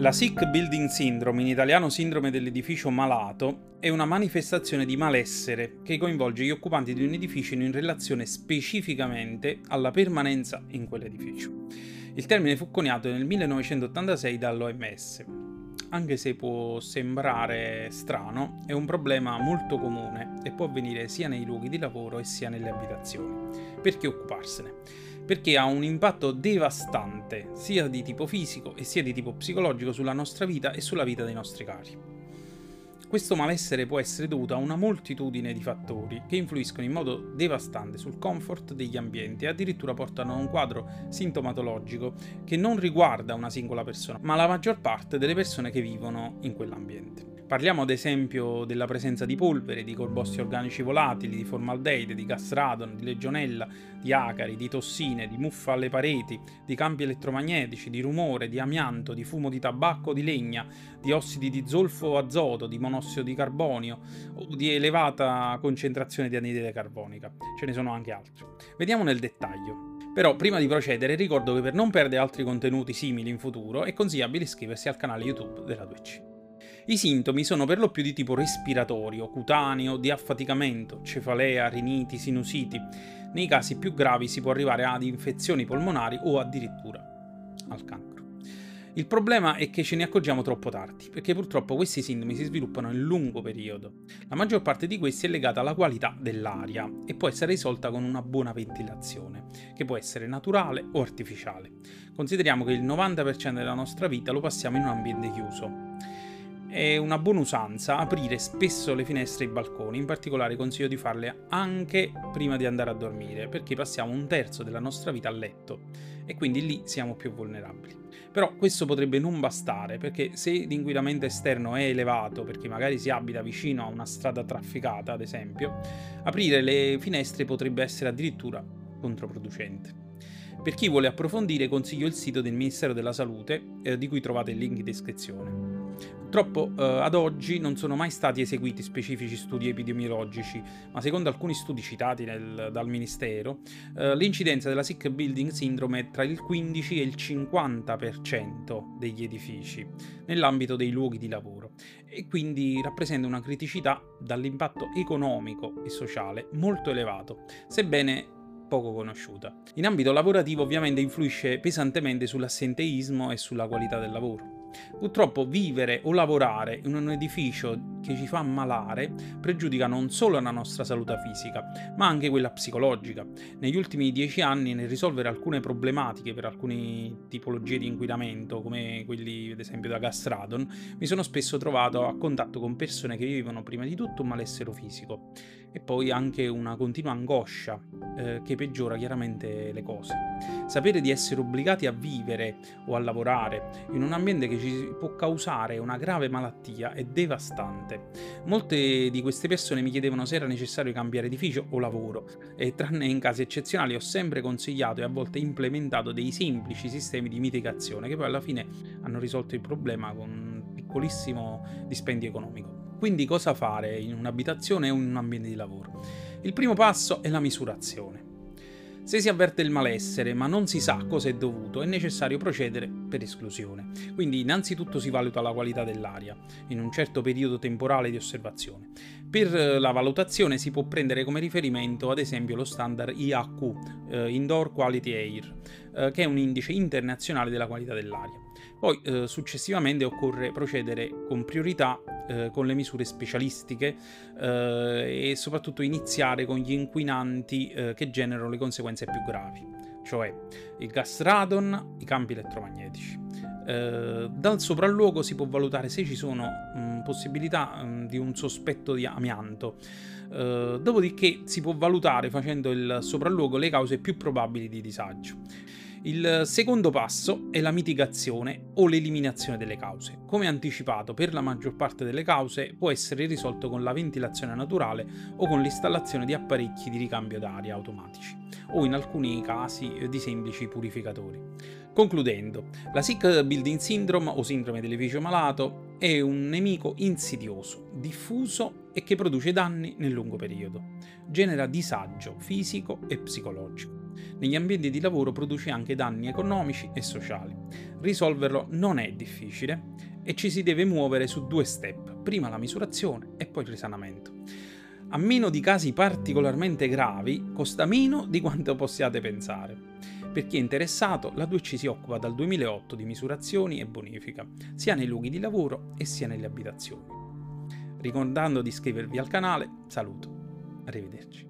La Sick Building Syndrome, in italiano sindrome dell'edificio malato, è una manifestazione di malessere che coinvolge gli occupanti di un edificio in relazione specificamente alla permanenza in quell'edificio. Il termine fu coniato nel 1986 dall'OMS. Anche se può sembrare strano, è un problema molto comune e può avvenire sia nei luoghi di lavoro sia nelle abitazioni. Perché occuparsene? Perché ha un impatto devastante sia di tipo fisico e sia di tipo psicologico sulla nostra vita e sulla vita dei nostri cari. Questo malessere può essere dovuto a una moltitudine di fattori che influiscono in modo devastante sul comfort degli ambienti e addirittura portano a un quadro sintomatologico che non riguarda una singola persona, ma la maggior parte delle persone che vivono in quell'ambiente. Parliamo ad esempio della presenza di polvere, di composti organici volatili, di formaldeide, di gas radon, di legionella, di acari, di tossine, di muffa alle pareti, di campi elettromagnetici, di rumore, di amianto, di fumo di tabacco di legna, di ossidi di zolfo o azoto, di monossido di carbonio o di elevata concentrazione di anidride carbonica. Ce ne sono anche altri. Vediamo nel dettaglio. Però prima di procedere ricordo che per non perdere altri contenuti simili in futuro è consigliabile iscriversi al canale YouTube della 2C. I sintomi sono per lo più di tipo respiratorio, cutaneo, di affaticamento, cefalea, riniti, sinusiti. Nei casi più gravi si può arrivare ad infezioni polmonari o addirittura al cancro. Il problema è che ce ne accorgiamo troppo tardi, perché purtroppo questi sintomi si sviluppano nel lungo periodo. La maggior parte di questi è legata alla qualità dell'aria e può essere risolta con una buona ventilazione, che può essere naturale o artificiale. Consideriamo che il 90% della nostra vita lo passiamo in un ambiente chiuso. È una buona usanza aprire spesso le finestre e i balconi, in particolare consiglio di farle anche prima di andare a dormire, perché passiamo un terzo della nostra vita a letto e quindi lì siamo più vulnerabili. Però questo potrebbe non bastare, perché se l'inquinamento esterno è elevato, perché magari si abita vicino a una strada trafficata, ad esempio, aprire le finestre potrebbe essere addirittura controproducente. Per chi vuole approfondire consiglio il sito del Ministero della Salute, eh, di cui trovate il link in descrizione. Purtroppo eh, ad oggi non sono mai stati eseguiti specifici studi epidemiologici, ma secondo alcuni studi citati nel, dal Ministero, eh, l'incidenza della sick building syndrome è tra il 15 e il 50% degli edifici nell'ambito dei luoghi di lavoro e quindi rappresenta una criticità dall'impatto economico e sociale molto elevato, sebbene poco conosciuta. In ambito lavorativo ovviamente influisce pesantemente sull'assenteismo e sulla qualità del lavoro. Purtroppo vivere o lavorare in un edificio che ci fa ammalare pregiudica non solo la nostra salute fisica, ma anche quella psicologica. Negli ultimi dieci anni, nel risolvere alcune problematiche per alcune tipologie di inquinamento, come quelli ad esempio da gas radon, mi sono spesso trovato a contatto con persone che vivevano prima di tutto un malessere fisico e poi anche una continua angoscia eh, che peggiora chiaramente le cose. Sapere di essere obbligati a vivere o a lavorare in un ambiente che ci può causare una grave malattia è devastante. Molte di queste persone mi chiedevano se era necessario cambiare edificio o lavoro e tranne in casi eccezionali ho sempre consigliato e a volte implementato dei semplici sistemi di mitigazione che poi alla fine hanno risolto il problema con un piccolissimo dispendio economico. Quindi cosa fare in un'abitazione o in un ambiente di lavoro? Il primo passo è la misurazione. Se si avverte il malessere ma non si sa cosa è dovuto, è necessario procedere per esclusione. Quindi innanzitutto si valuta la qualità dell'aria in un certo periodo temporale di osservazione. Per eh, la valutazione si può prendere come riferimento ad esempio lo standard IAQ, eh, Indoor Quality Air, eh, che è un indice internazionale della qualità dell'aria. Poi eh, successivamente occorre procedere con priorità eh, con le misure specialistiche eh, e soprattutto iniziare con gli inquinanti che generano le conseguenze più gravi, cioè il gas radon, i campi elettromagnetici. Eh, dal sopralluogo si può valutare se ci sono mh, possibilità mh, di un sospetto di amianto. Uh, dopodiché si può valutare facendo il sopralluogo le cause più probabili di disagio. Il secondo passo è la mitigazione o l'eliminazione delle cause. Come anticipato, per la maggior parte delle cause può essere risolto con la ventilazione naturale o con l'installazione di apparecchi di ricambio d'aria automatici o in alcuni casi di semplici purificatori. Concludendo, la Sick Building Syndrome o sindrome dell'edificio malato è un nemico insidioso, diffuso e che produce danni nel lungo periodo. Genera disagio fisico e psicologico negli ambienti di lavoro produce anche danni economici e sociali. Risolverlo non è difficile e ci si deve muovere su due step, prima la misurazione e poi il risanamento. A meno di casi particolarmente gravi, costa meno di quanto possiate pensare. Per chi è interessato, la 2C si occupa dal 2008 di misurazioni e bonifica, sia nei luoghi di lavoro e sia nelle abitazioni. Ricordando di iscrivervi al canale, saluto. Arrivederci.